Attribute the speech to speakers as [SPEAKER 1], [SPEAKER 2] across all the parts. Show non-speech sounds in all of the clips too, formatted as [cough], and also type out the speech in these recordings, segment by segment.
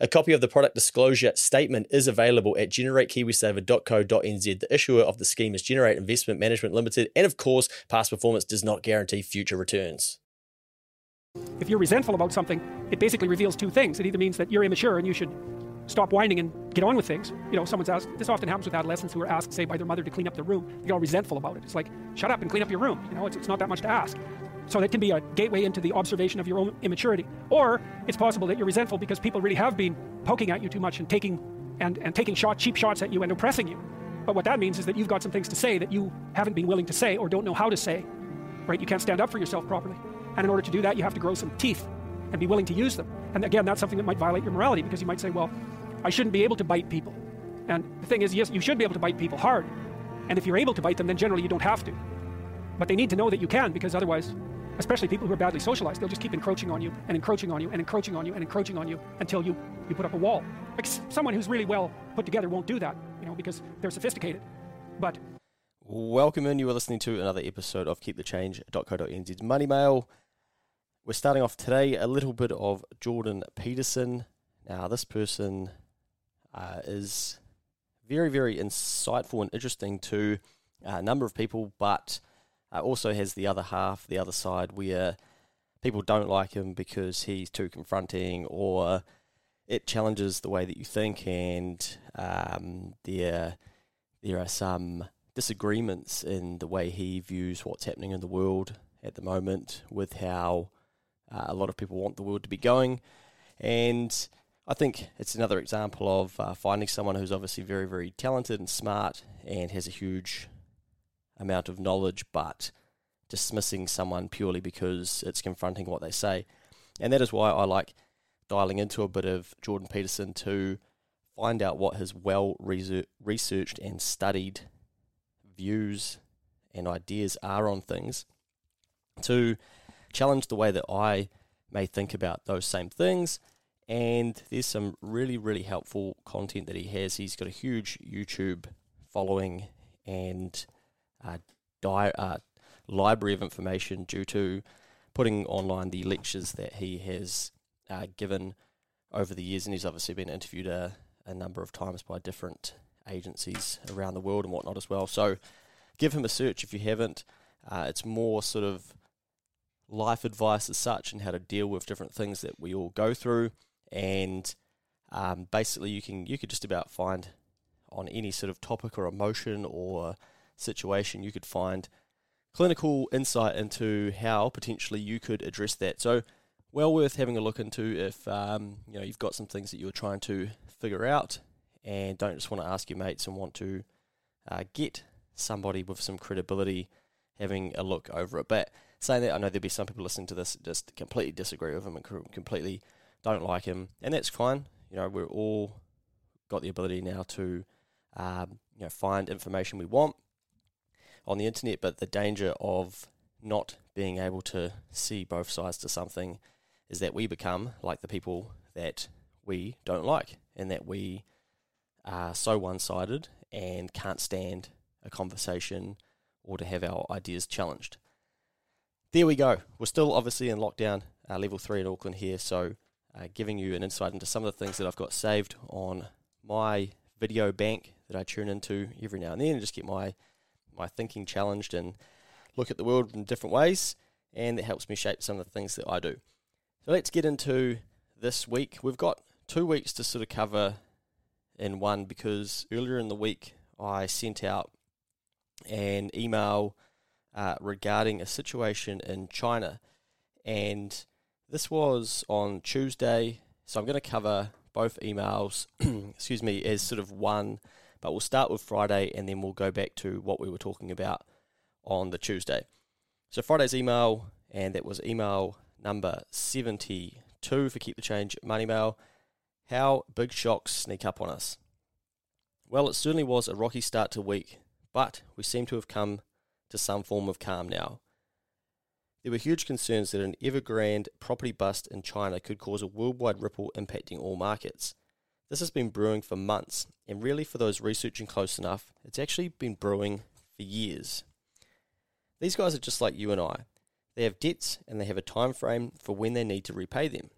[SPEAKER 1] A copy of the product disclosure statement is available at generatekiwisaver.co.nz. The issuer of the scheme is Generate Investment Management Limited, and of course, past performance does not guarantee future returns.
[SPEAKER 2] If you're resentful about something, it basically reveals two things. It either means that you're immature and you should stop whining and get on with things. You know, someone's asked, this often happens with adolescents who are asked, say, by their mother to clean up their room. They get all resentful about it. It's like, shut up and clean up your room. You know, it's, it's not that much to ask. So that can be a gateway into the observation of your own immaturity. Or it's possible that you're resentful because people really have been poking at you too much and taking and, and taking shot, cheap shots at you and oppressing you. But what that means is that you've got some things to say that you haven't been willing to say or don't know how to say. Right? You can't stand up for yourself properly. And in order to do that, you have to grow some teeth and be willing to use them. And again, that's something that might violate your morality because you might say, well, I shouldn't be able to bite people. And the thing is, yes, you should be able to bite people hard. And if you're able to bite them, then generally you don't have to. But they need to know that you can because otherwise especially people who are badly socialized, they'll just keep encroaching on you and encroaching on you and encroaching on you and encroaching on you until you, you put up a wall. Like someone who's really well put together won't do that, you know, because they're sophisticated. But
[SPEAKER 1] welcome in. You are listening to another episode of KeepTheChange.co.nz's Money Mail. We're starting off today a little bit of Jordan Peterson. Now, this person uh, is very, very insightful and interesting to a number of people, but uh, also has the other half, the other side, where people don't like him because he's too confronting or it challenges the way that you think, and um, there there are some disagreements in the way he views what's happening in the world at the moment, with how uh, a lot of people want the world to be going, and I think it's another example of uh, finding someone who's obviously very, very talented and smart and has a huge amount of knowledge, but dismissing someone purely because it's confronting what they say. And that is why I like dialing into a bit of Jordan Peterson to find out what his well researched and studied views and ideas are on things, to challenge the way that I may think about those same things. And there's some really, really helpful content that he has. He's got a huge YouTube following and uh, di- uh, library of information due to putting online the lectures that he has uh, given over the years. And he's obviously been interviewed a, a number of times by different agencies around the world and whatnot as well. So give him a search if you haven't. Uh, it's more sort of life advice as such and how to deal with different things that we all go through. And um, basically, you can you could just about find on any sort of topic or emotion or situation, you could find clinical insight into how potentially you could address that. So, well worth having a look into if um, you know you've got some things that you're trying to figure out and don't just want to ask your mates and want to uh, get somebody with some credibility having a look over it. But saying that, I know there'll be some people listening to this just completely disagree with him and completely don't like him, and that's fine. You know, we're all got the ability now to um, you know find information we want on the internet, but the danger of not being able to see both sides to something is that we become like the people that we don't like and that we are so one sided and can't stand a conversation or to have our ideas challenged. There we go. We're still obviously in lockdown, uh, level three in Auckland here, so uh, giving you an insight into some of the things that I've got saved on my video bank that I tune into every now and then and just get my my thinking challenged and look at the world in different ways, and it helps me shape some of the things that I do. So let's get into this week. We've got two weeks to sort of cover in one because earlier in the week I sent out an email uh, regarding a situation in China, and this was on Tuesday. So I'm going to cover both emails, [clears throat] excuse me, as sort of one, but we'll start with Friday and then we'll go back to what we were talking about on the Tuesday. So Friday's email, and that was email number 72 for Keep the Change Money Mail. How big shocks sneak up on us. Well, it certainly was a rocky start to week, but we seem to have come to some form of calm now. There were huge concerns that an Evergrande property bust in China could cause a worldwide ripple impacting all markets. This has been brewing for months, and really, for those researching close enough, it's actually been brewing for years. These guys are just like you and I. They have debts and they have a time frame for when they need to repay them.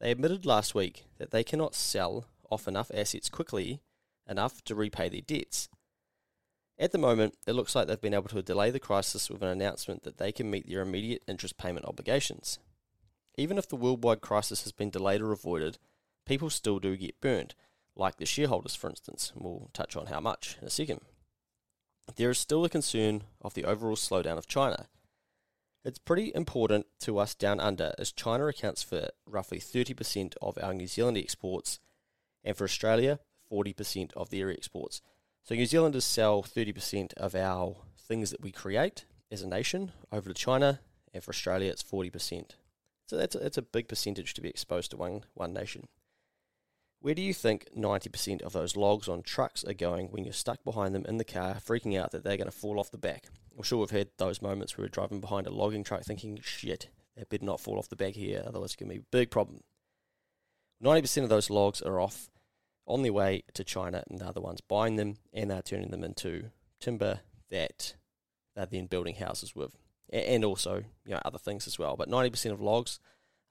[SPEAKER 1] They admitted last week that they cannot sell off enough assets quickly enough to repay their debts. At the moment, it looks like they've been able to delay the crisis with an announcement that they can meet their immediate interest payment obligations. Even if the worldwide crisis has been delayed or avoided, people still do get burned, like the shareholders, for instance. We'll touch on how much in a second. There is still a concern of the overall slowdown of China. It's pretty important to us down under, as China accounts for roughly 30% of our New Zealand exports, and for Australia, 40% of their exports. So New Zealanders sell 30% of our things that we create as a nation over to China, and for Australia it's 40%. So that's a, that's a big percentage to be exposed to one, one nation. Where do you think 90% of those logs on trucks are going when you're stuck behind them in the car, freaking out that they're going to fall off the back? I'm sure we've had those moments where we're driving behind a logging truck thinking, shit, they better not fall off the back here, otherwise it's going to be a big problem. 90% of those logs are off on their way to China, and the other ones buying them and they're turning them into timber that they're then building houses with, and also you know other things as well. But ninety percent of logs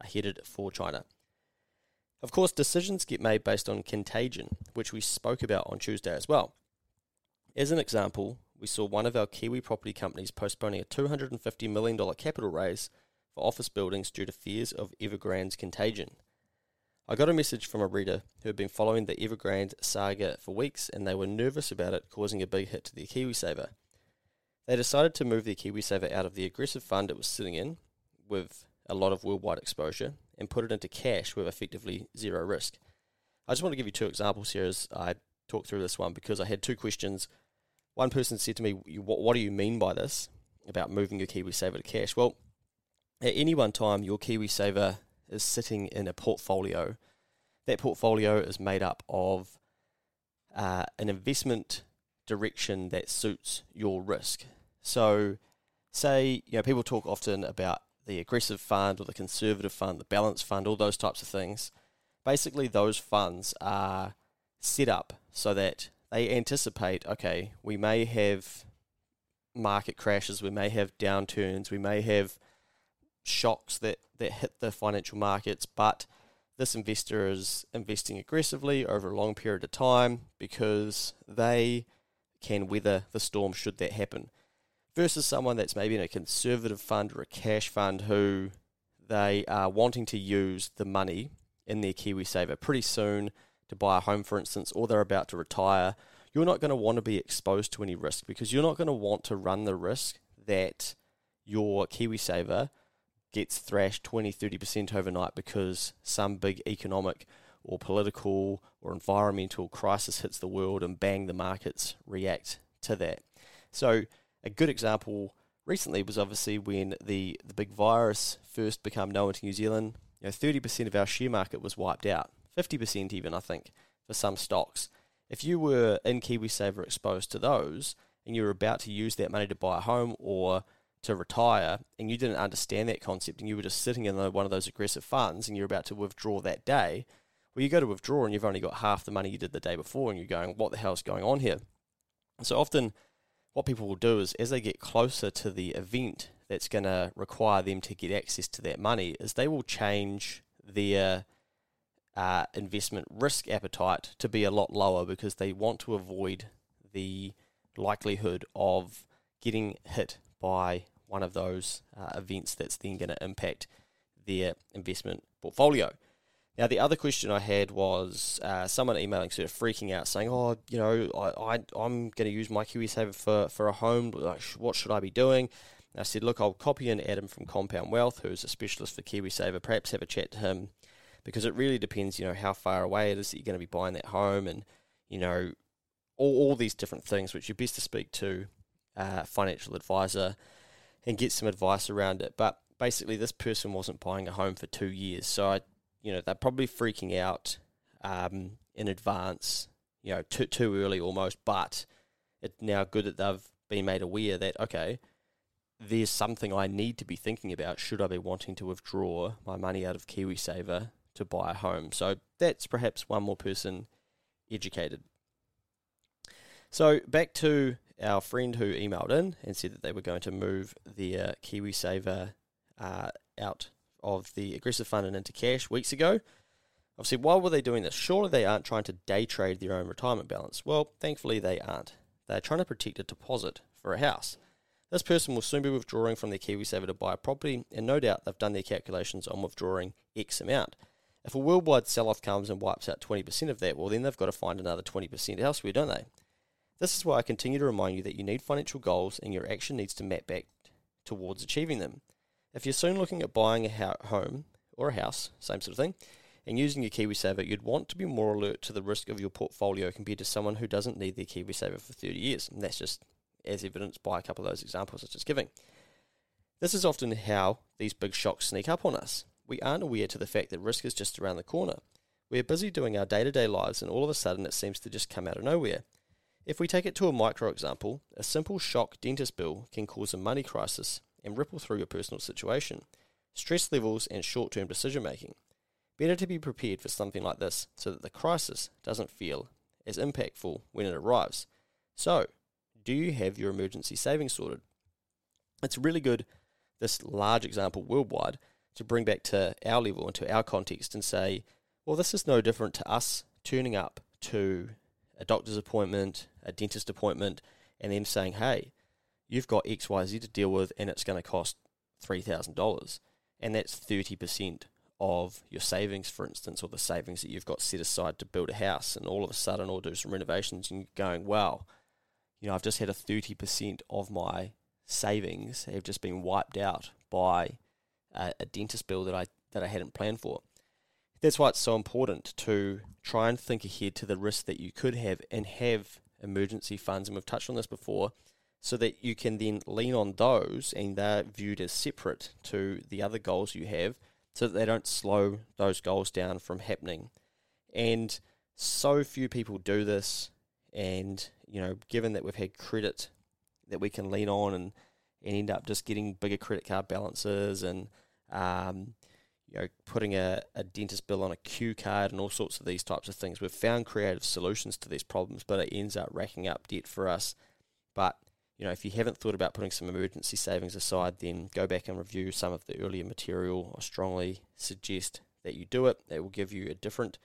[SPEAKER 1] are headed for China. Of course, decisions get made based on contagion, which we spoke about on Tuesday as well. As an example, we saw one of our Kiwi property companies postponing a $250 million capital raise for office buildings due to fears of Evergrande's contagion. I got a message from a reader who had been following the Evergrande saga for weeks and they were nervous about it causing a big hit to their KiwiSaver. They decided to move their KiwiSaver out of the aggressive fund it was sitting in with a lot of worldwide exposure and put it into cash with effectively zero risk. I just want to give you two examples here as I talk through this one because I had two questions. One person said to me, What, what do you mean by this about moving your KiwiSaver to cash? Well, at any one time, your KiwiSaver is sitting in a portfolio. That portfolio is made up of uh, an investment direction that suits your risk. So, say you know people talk often about the aggressive fund or the conservative fund, the balanced fund, all those types of things. Basically, those funds are set up so that they anticipate okay, we may have market crashes, we may have downturns, we may have shocks that that hit the financial markets, but this investor is investing aggressively over a long period of time because they can weather the storm should that happen. Versus someone that's maybe in a conservative fund or a cash fund who they are wanting to use the money in their KiwiSaver pretty soon to buy a home, for instance, or they're about to retire. You're not going to want to be exposed to any risk because you're not going to want to run the risk that your KiwiSaver gets thrashed 20, 30% overnight because some big economic or political or environmental crisis hits the world and bang, the markets react to that. So, a good example recently was obviously when the, the big virus first became known to New Zealand. You know, 30% of our share market was wiped out, 50% even, I think, for some stocks. If you were in KiwiSaver exposed to those and you were about to use that money to buy a home or to retire and you didn't understand that concept and you were just sitting in one of those aggressive funds and you're about to withdraw that day, well, you go to withdraw and you've only got half the money you did the day before and you're going, what the hell's going on here? So often, what people will do is as they get closer to the event that's going to require them to get access to that money, is they will change their uh, investment risk appetite to be a lot lower because they want to avoid the likelihood of getting hit by one of those uh, events that's then going to impact their investment portfolio. Now, the other question I had was uh, someone emailing, sort of freaking out, saying, "Oh, you know, I, I am going to use my KiwiSaver for for a home. Like, what should I be doing?" And I said, "Look, I'll copy in Adam from Compound Wealth, who's a specialist for KiwiSaver. Perhaps have a chat to him because it really depends, you know, how far away it is that you're going to be buying that home and, you know, all, all these different things, which you're best to speak to a financial advisor and get some advice around it. But basically, this person wasn't buying a home for two years. So, I, you know, they're probably freaking out um, in advance, you know, too, too early almost. But it's now good that they've been made aware that, okay, there's something I need to be thinking about should I be wanting to withdraw my money out of KiwiSaver to buy a home. So that's perhaps one more person educated. So back to our friend who emailed in and said that they were going to move their KiwiSaver uh, out of the aggressive fund and into cash weeks ago. Obviously, why were they doing this? Surely they aren't trying to day trade their own retirement balance. Well, thankfully they aren't. They're trying to protect a deposit for a house. This person will soon be withdrawing from their KiwiSaver to buy a property, and no doubt they've done their calculations on withdrawing X amount. If a worldwide sell off comes and wipes out 20% of that, well, then they've got to find another 20% elsewhere, don't they? This is why I continue to remind you that you need financial goals and your action needs to map back towards achieving them. If you're soon looking at buying a home or a house, same sort of thing, and using your KiwiSaver, you'd want to be more alert to the risk of your portfolio compared to someone who doesn't need their KiwiSaver for 30 years. And that's just as evidenced by a couple of those examples I was just giving. This is often how these big shocks sneak up on us. We aren't aware to the fact that risk is just around the corner. We're busy doing our day to day lives, and all of a sudden it seems to just come out of nowhere. If we take it to a micro example, a simple shock dentist bill can cause a money crisis and ripple through your personal situation, stress levels, and short term decision making. Better to be prepared for something like this so that the crisis doesn't feel as impactful when it arrives. So, do you have your emergency savings sorted? It's really good, this large example worldwide, to bring back to our level and to our context and say, well, this is no different to us turning up to a doctor's appointment, a dentist appointment, and then saying, hey, you've got XYZ to deal with and it's going to cost $3,000. And that's 30% of your savings, for instance, or the savings that you've got set aside to build a house. And all of a sudden, or do some renovations, and you're going, wow, you know, I've just had a 30% of my savings have just been wiped out by a, a dentist bill that I, that I hadn't planned for. That's why it's so important to try and think ahead to the risk that you could have and have emergency funds. And we've touched on this before, so that you can then lean on those and they're viewed as separate to the other goals you have so that they don't slow those goals down from happening. And so few people do this. And, you know, given that we've had credit that we can lean on and, and end up just getting bigger credit card balances and, um, you know, putting a, a dentist bill on a Q card and all sorts of these types of things. We've found creative solutions to these problems, but it ends up racking up debt for us. But you know, if you haven't thought about putting some emergency savings aside, then go back and review some of the earlier material. I strongly suggest that you do it. It will give you a different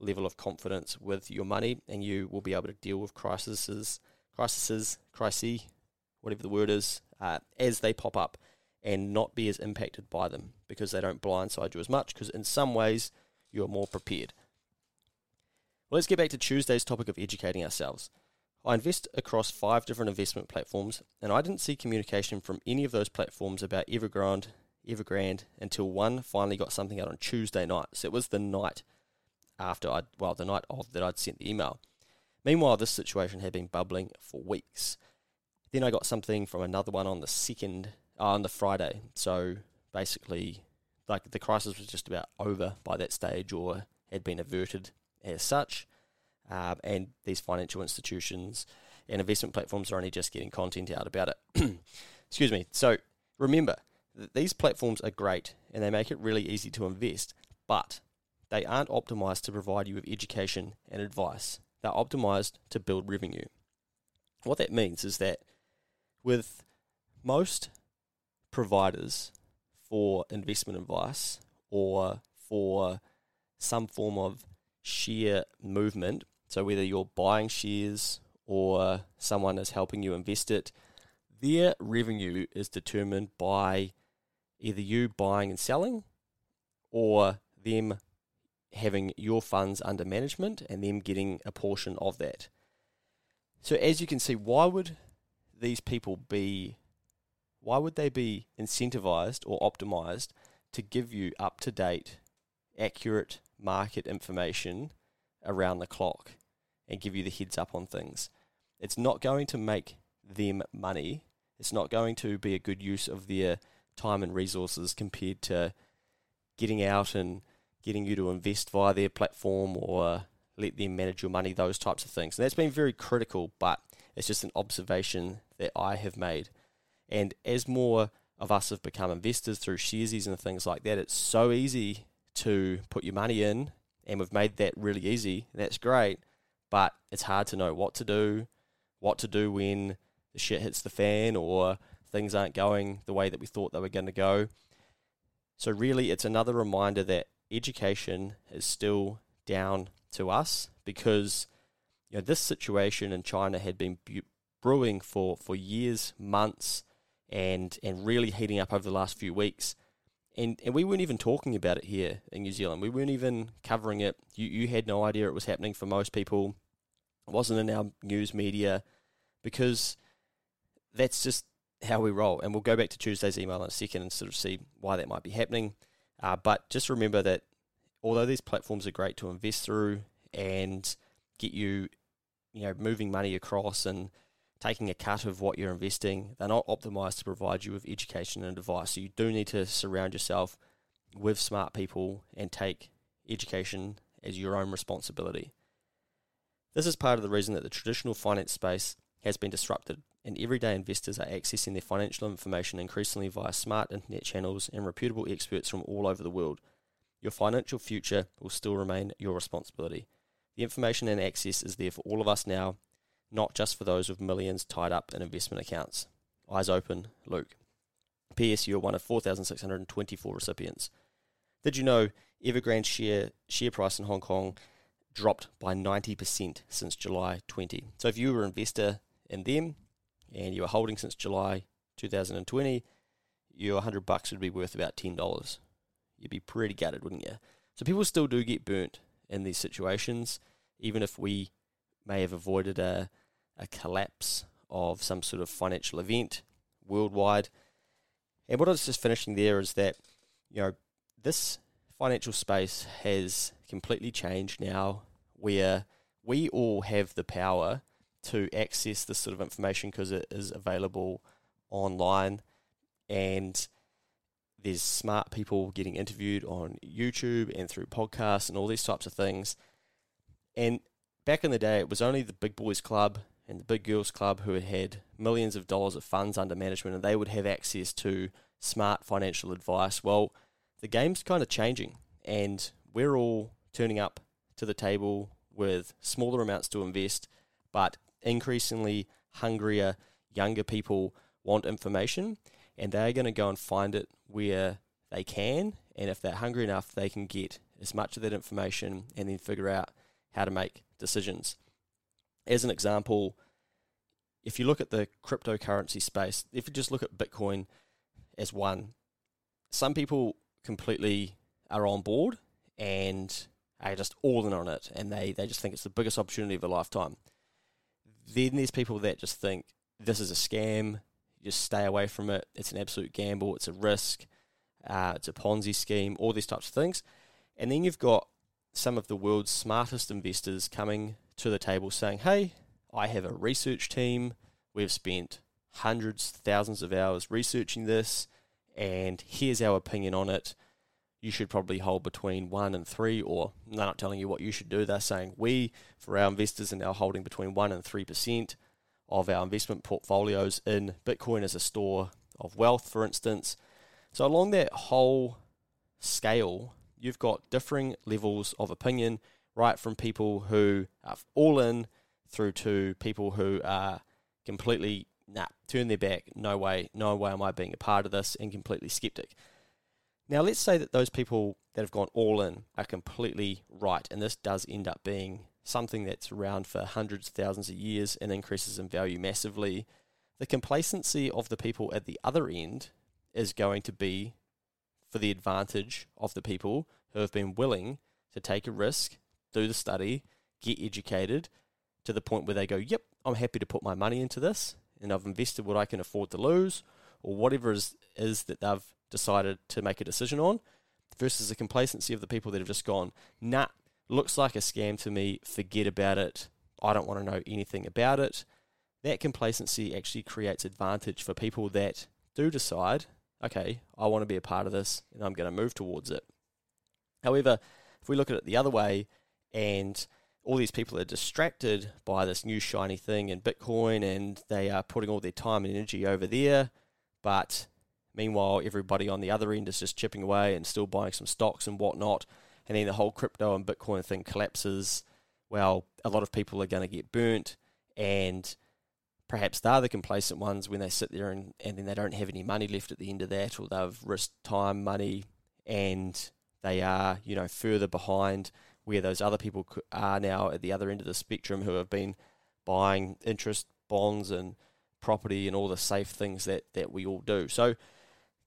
[SPEAKER 1] level of confidence with your money, and you will be able to deal with crises, crises, crises, whatever the word is, uh, as they pop up and not be as impacted by them because they don't blindside you as much because in some ways you're more prepared. Well, let's get back to Tuesday's topic of educating ourselves. I invest across five different investment platforms, and I didn't see communication from any of those platforms about Evergrande, Evergrande until one finally got something out on Tuesday night. So it was the night after I, well, the night of that I'd sent the email. Meanwhile, this situation had been bubbling for weeks. Then I got something from another one on the second uh, on the Friday. So basically, like the crisis was just about over by that stage or had been averted as such. Um, and these financial institutions and investment platforms are only just getting content out about it. [clears throat] Excuse me. So remember, these platforms are great and they make it really easy to invest, but they aren't optimized to provide you with education and advice. They're optimized to build revenue. What that means is that with most providers for investment advice or for some form of share movement. So, whether you're buying shares or someone is helping you invest it, their revenue is determined by either you buying and selling or them having your funds under management and them getting a portion of that. So, as you can see, why would these people be why would they be incentivized or optimized to give you up to date accurate market information around the clock and give you the heads up on things. It's not going to make them money. It's not going to be a good use of their time and resources compared to getting out and getting you to invest via their platform or let them manage your money, those types of things. And that's been very critical, but it's just an observation that I have made. And as more of us have become investors through sharesies and things like that, it's so easy to put your money in, and we've made that really easy. That's great, but it's hard to know what to do, what to do when the shit hits the fan or things aren't going the way that we thought they were going to go. So, really, it's another reminder that education is still down to us because you know this situation in China had been brewing for, for years, months, and and really heating up over the last few weeks. And and we weren't even talking about it here in New Zealand. We weren't even covering it. You you had no idea it was happening for most people. Wasn't in our news media because that's just how we roll. And we'll go back to Tuesday's email in a second and sort of see why that might be happening. Uh, but just remember that although these platforms are great to invest through and get you, you know, moving money across and taking a cut of what you're investing, they're not optimized to provide you with education and advice. So you do need to surround yourself with smart people and take education as your own responsibility. This is part of the reason that the traditional finance space has been disrupted, and everyday investors are accessing their financial information increasingly via smart internet channels and reputable experts from all over the world. Your financial future will still remain your responsibility. The information and access is there for all of us now, not just for those with millions tied up in investment accounts. Eyes open, Luke. P.S. You are one of 4,624 recipients. Did you know Evergrande's share, share price in Hong Kong dropped by 90% since July 20? So if you were an investor in them and you were holding since July 2020, your 100 bucks would be worth about $10. You'd be pretty gutted, wouldn't you? So people still do get burnt in these situations, even if we may have avoided a, a collapse of some sort of financial event worldwide. And what I was just finishing there is that, you know, this financial space has completely changed now where we all have the power to access this sort of information because it is available online and there's smart people getting interviewed on YouTube and through podcasts and all these types of things. And back in the day, it was only the big boys club and the big girls club who had had millions of dollars of funds under management and they would have access to smart financial advice. Well, the game's kind of changing and we're all turning up to the table with smaller amounts to invest, but increasingly hungrier younger people want information and they're going to go and find it where they can. And if they're hungry enough, they can get as much of that information and then figure out how to make decisions. As an example, if you look at the cryptocurrency space, if you just look at Bitcoin as one, some people completely are on board and are just all in on it and they, they just think it's the biggest opportunity of a lifetime. Then there's people that just think this is a scam, just stay away from it. It's an absolute gamble. It's a risk. Uh, it's a Ponzi scheme. All these types of things. And then you've got some of the world's smartest investors coming to the table saying, "Hey, I have a research team. We've spent hundreds, thousands of hours researching this, and here's our opinion on it." You should probably hold between one and three, or they're not telling you what you should do. They're saying we, for our investors, are now holding between one and three percent of our investment portfolios in Bitcoin as a store of wealth, for instance. So, along that whole scale, you've got differing levels of opinion, right from people who are all in through to people who are completely, nah, turn their back, no way, no way am I being a part of this, and completely skeptic. Now, let's say that those people that have gone all in are completely right, and this does end up being something that's around for hundreds of thousands of years and increases in value massively, the complacency of the people at the other end is going to be for the advantage of the people who have been willing to take a risk, do the study, get educated to the point where they go, Yep, I'm happy to put my money into this and I've invested what I can afford to lose, or whatever is, is that they've decided to make a decision on. versus the complacency of the people that have just gone, nah, looks like a scam to me, forget about it, I don't want to know anything about it. That complacency actually creates advantage for people that do decide, okay, I want to be a part of this and I'm going to move towards it. However, if we look at it the other way and all these people are distracted by this new shiny thing in Bitcoin and they are putting all their time and energy over there, but meanwhile, everybody on the other end is just chipping away and still buying some stocks and whatnot, and then the whole crypto and Bitcoin thing collapses. Well, a lot of people are going to get burnt, and perhaps they're the complacent ones when they sit there and, and then they don't have any money left at the end of that, or they've risked time, money, and they are, you know, further behind where those other people are now at the other end of the spectrum who have been buying interest bonds and property and all the safe things that, that we all do. So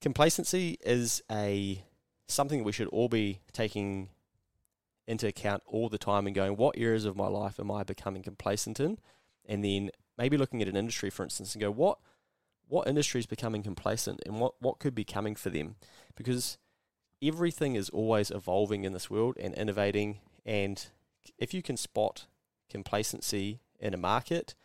[SPEAKER 1] complacency is a something that we should all be taking into account all the time and going, what areas of my life am I becoming complacent in? And then maybe looking at an industry, for instance, and go, what what industry is becoming complacent and what, what could be coming for them? Because everything is always evolving in this world and innovating. And if you can spot complacency in a market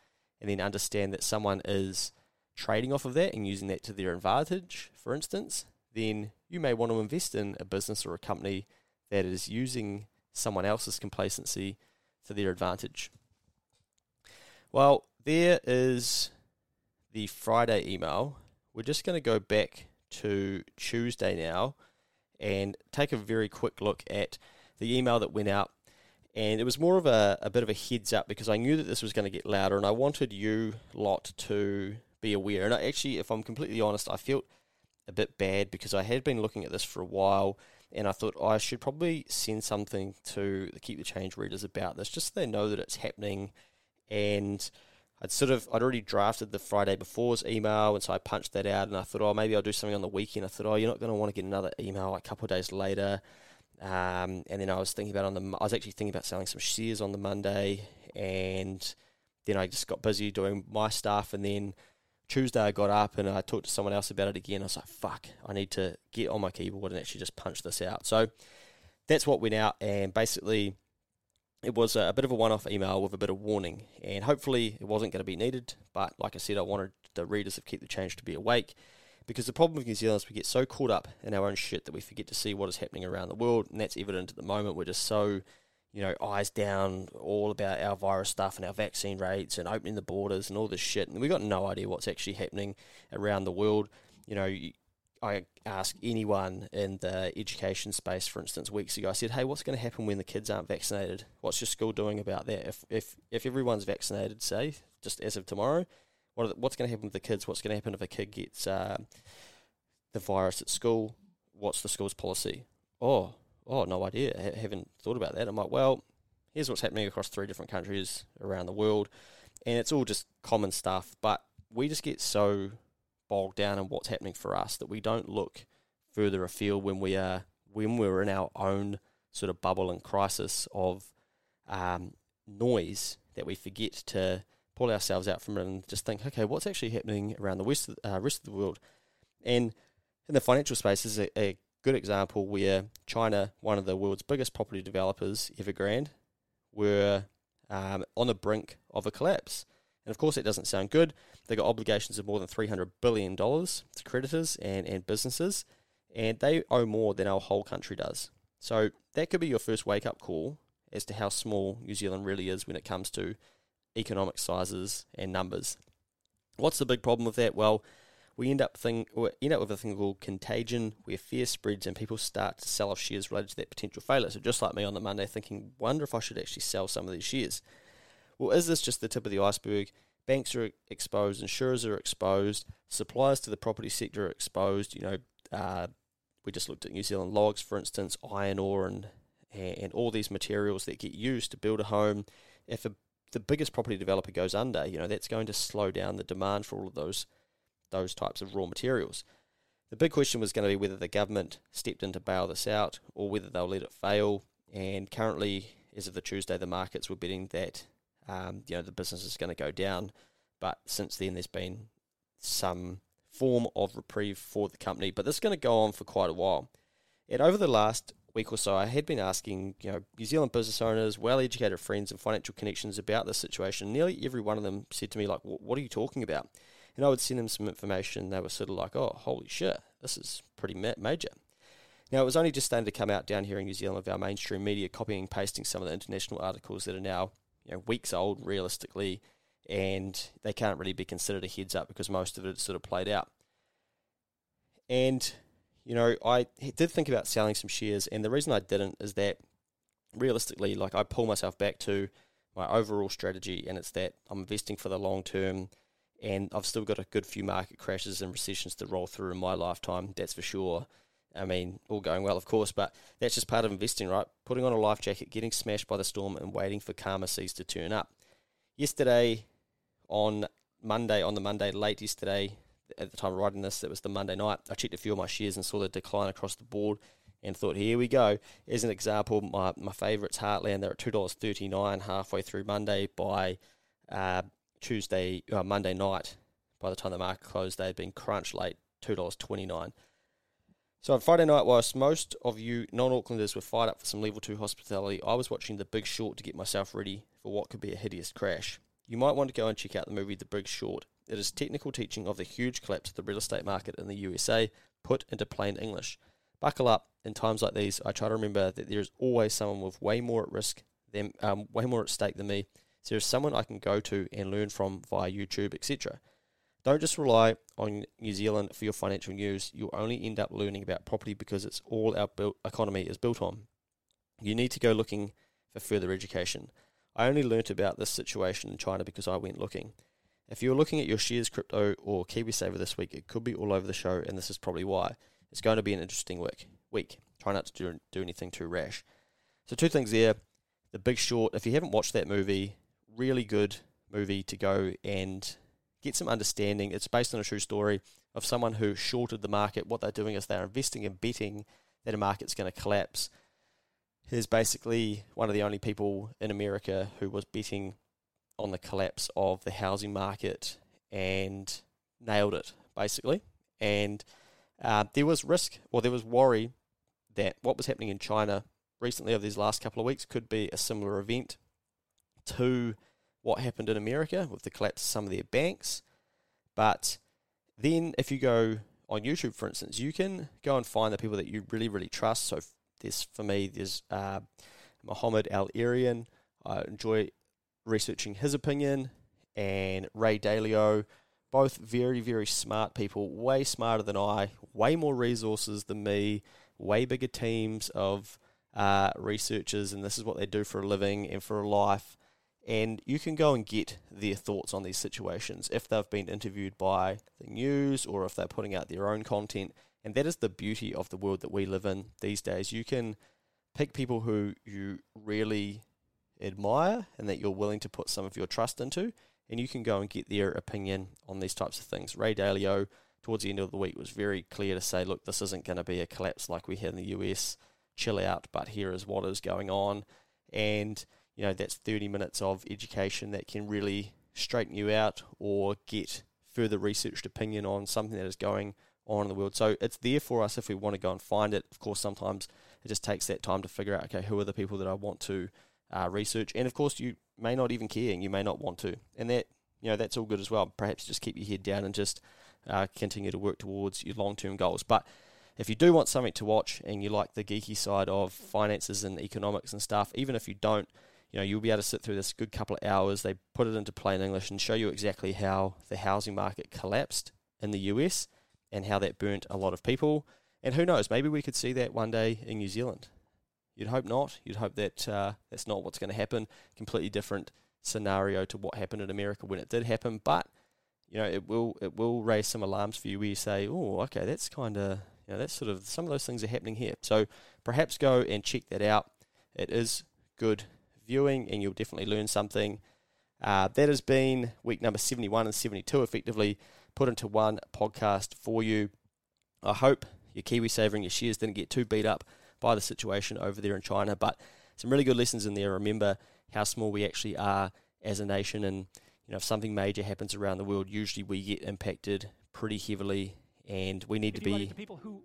[SPEAKER 1] and then understand that someone is trading off of that and using that to their advantage, for instance, then you may want to invest in a business or a company that is using someone else's complacency to their advantage. Well, there is the Friday email. We're just going to go back to Tuesday now and take a very quick look at the email that went out. And it was more of a, a bit of a heads up because I knew that this was going to get louder and I wanted you lot to be aware. And I actually, if I'm completely honest, I felt a bit bad because I had been looking at this for a while and I thought I should probably send something to the Keep the Change readers about this just so they know that it's happening. And I'd sort of I'd already drafted the Friday before's email, and so I punched that out, and I thought, oh, maybe I'll do something on the weekend. I thought, oh, you're not going to want to get another email a couple of days later. Um, and then I was thinking about on the I was actually thinking about selling some shares on the Monday, and then I just got busy doing my stuff, and then Tuesday I got up and I talked to someone else about it again. I was like, fuck, I need to get on my keyboard and actually just punch this out. So that's what went out, and basically it was a, bit of a one-off email with a bit of warning, and hopefully it wasn't going to be needed. But like I said, I wanted the readers of Keep the Change to be awake, because the problem with New Zealand is we get so caught up in our own shit that we forget to see what is happening around the world, and that's evident at the moment. We're just so, you know, eyes down, all about our virus stuff and our vaccine rates and opening the borders and all this shit, and we got no idea what's actually happening around the world. You know, I asked anyone in the education space, for instance, weeks ago. I said, "Hey, what's going to happen when the kids aren't vaccinated? What's your school doing about that? If if if everyone's vaccinated, say just as of tomorrow, what the, what's going to happen with the kids? What's going to happen if a kid gets uh, the virus at school? What's the school's policy? Oh, oh, no idea. I haven't thought about that. I'm like, well, here's what's happening across three different countries around the world, and it's all just common stuff. But we just get so bogged down in what's happening for us that we don't look further afield when we are when we're in our own sort of bubble and crisis of um, noise that we forget to pull ourselves out from it and just think, okay, what's actually happening around the west uh, rest of the world? And in the financial space is a, a good example where China, one of the world's biggest property developers, Evergrande, were um, on the brink of a collapse. And of course, it doesn't sound good. They've got obligations of more than $300 billion to creditors and, and businesses, and they owe more than our whole country does. So that could be your first wake up call as to how small New Zealand really is when it comes to economic sizes and numbers. What's the big problem with that? Well, we end up thing we end up with a thing called contagion, where fear spreads and people start to sell off shares related to that potential failure. So just like me on the Monday, thinking, wonder if I should actually sell some of these shares. Well, is this just the tip of the iceberg? Banks are exposed, insurers are exposed, suppliers to the property sector are exposed. You know, uh, we just looked at New Zealand logs, for instance, iron ore and and all these materials that get used to build a home. If a, the biggest property developer goes under, you know that's going to slow down the demand for all of those those types of raw materials. The big question was going to be whether the government stepped in to bail this out or whether they'll let it fail. And currently, as of the Tuesday, the markets were betting that um, you know, the business is going to go down. But since then, there's been some form of reprieve for the company. But this is going to go on for quite a while. And over the last week or so, I had been asking, you know, New Zealand business owners, well-educated friends, and financial connections about this situation. Nearly every one of them said to me, like, "What are you talking about?" And I would send them some information. They were sort of like, "Oh, holy shit, this is pretty ma- major." Now, it was only just starting to come out down here in New Zealand of our mainstream media copying and pasting some of the international articles that are now, you know, weeks old realistically, and they can't really be considered a heads up because most of it sort of played out. And you know, I did think about selling some shares, and the reason I didn't is that realistically, like I pull myself back to my overall strategy, and it's that I'm investing for the long term, and I've still got a good few market crashes and recessions to roll through in my lifetime, that's for sure. I mean, all going well, of course, but that's just part of investing, right? Putting on a life jacket, getting smashed by the storm, and waiting for calmer seas to turn up. Yesterday, on Monday, on the Monday, late yesterday, at the time of writing this, it was the Monday night. I checked a few of my shares and saw the decline across the board and thought, here we go. As an example, my, my favourites, Heartland, they're at $2.39 halfway through Monday by uh, Tuesday, uh, Monday night. By the time the market closed, they had been crunched late, $2.29. So on Friday night, whilst most of you non-Aucklanders were fired up for some level 2 hospitality, I was watching The Big Short to get myself ready for what could be a hideous crash. You might want to go and check out the movie The Big Short. It is technical teaching of the huge collapse of the real estate market in the USA put into plain English. Buckle up. In times like these, I try to remember that there is always someone with way more at risk than, um, way more at stake than me. There's someone I can go to and learn from via YouTube, etc. Don't just rely on New Zealand for your financial news. You'll only end up learning about property because it's all our built economy is built on. You need to go looking for further education. I only learnt about this situation in China because I went looking. If you're looking at your shares, crypto, or KiwiSaver this week, it could be all over the show, and this is probably why. It's going to be an interesting week. Week. Try not to do, do anything too rash. So, two things there. The Big Short, if you haven't watched that movie, really good movie to go and get some understanding. It's based on a true story of someone who shorted the market. What they're doing is they're investing and betting that a market's going to collapse. He's basically one of the only people in America who was betting on the collapse of the housing market and nailed it basically. And uh, there was risk, or there was worry that what was happening in China recently over these last couple of weeks could be a similar event to what happened in America with the collapse of some of their banks. But then, if you go on YouTube, for instance, you can go and find the people that you really, really trust. So, there's for me, there's uh, Mohamed El-Erian. I enjoy researching his opinion, and Ray Dalio, both very, very smart people, way smarter than I, way more resources than me, way bigger teams of uh, researchers, and this is what they do for a living and for a life. And you can go and get their thoughts on these situations if they've been interviewed by the news or if they're putting out their own content. And that is the beauty of the world that we live in these days. You can pick people who you really admire and that you're willing to put some of your trust into, and you can go and get their opinion on these types of things. Ray Dalio, towards the end of the week, was very clear to say, look, this isn't going to be a collapse like we had in the US. Chill out, but here is what is going on. And, you know, that's 30 minutes of education that can really straighten you out or get further researched opinion on something that is going on in the world. So it's there for us if we want to go and find it. Of course, sometimes it just takes that time to figure out, okay, who are the people that I want to uh, research, and of course you may not even care and you may not want to, and that you know that's all good as well. Perhaps just keep your head down and just uh, continue to work towards your long term goals. But if you do want something to watch and you like the geeky side of finances and economics and stuff, even if you don't, you know you'll be able to sit through this good couple of hours. They put it into plain English and show you exactly how the housing market collapsed in the US and how that burnt a lot of people. And who knows, maybe we could see that one day in New Zealand. You'd hope not. You'd hope that uh, that's not what's going to happen. Completely different scenario to what happened in America when it did happen. But you know, it will it will raise some alarms for you where you say, "Oh, okay, that's kind of you know that's sort of some of those things are happening here." So perhaps go and check that out. It is good viewing, and you'll definitely learn something. Uh, that has been week number 71 and 72, effectively put into one podcast for you. I hope your KiwiSaver and your shares didn't get too beat up by the situation over there in China. But some really good lessons in there. Remember how small we actually are as a nation, and you know if something major happens around the world, usually we get impacted pretty heavily, and we need to be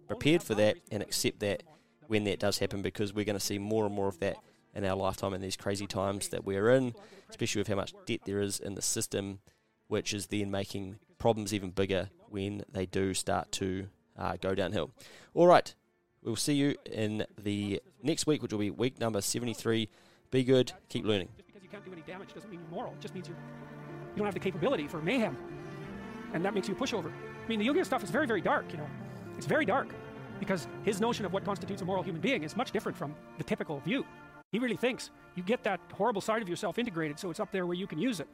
[SPEAKER 1] prepared for that and accept that. when that does happen because we're going to see more and more of that in our lifetime in these crazy times that we're in, especially with how much debt there is in the system, which is then making problems even bigger when they do start to uh, go downhill. All right, we'll see you in the next week, which will be week number 73. Be good, keep learning.
[SPEAKER 2] Just because you can't do any damage doesn't mean you're moral. It just means you're, you don't have the capability for mayhem. And that makes you a pushover. I mean, the Jungian stuff is very, very dark, you know. It's very dark because his notion of what constitutes a moral human being is much different from the typical view. He really thinks you get that horrible side of yourself integrated so it's up there where you can use it.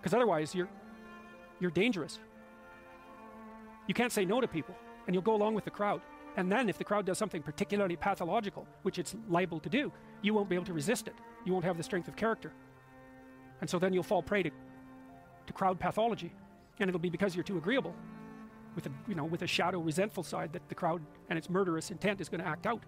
[SPEAKER 2] Because otherwise, you're, you're dangerous. You can't say no to people, and you'll go along with the crowd. And then, if the crowd does something particularly pathological, which it's liable to do, you won't be able to resist it. You won't have the strength of character. And so then you'll fall prey to, to crowd pathology. And it'll be because you're too agreeable with a, you know, with a shadow resentful side that the crowd and its murderous intent is going to act out.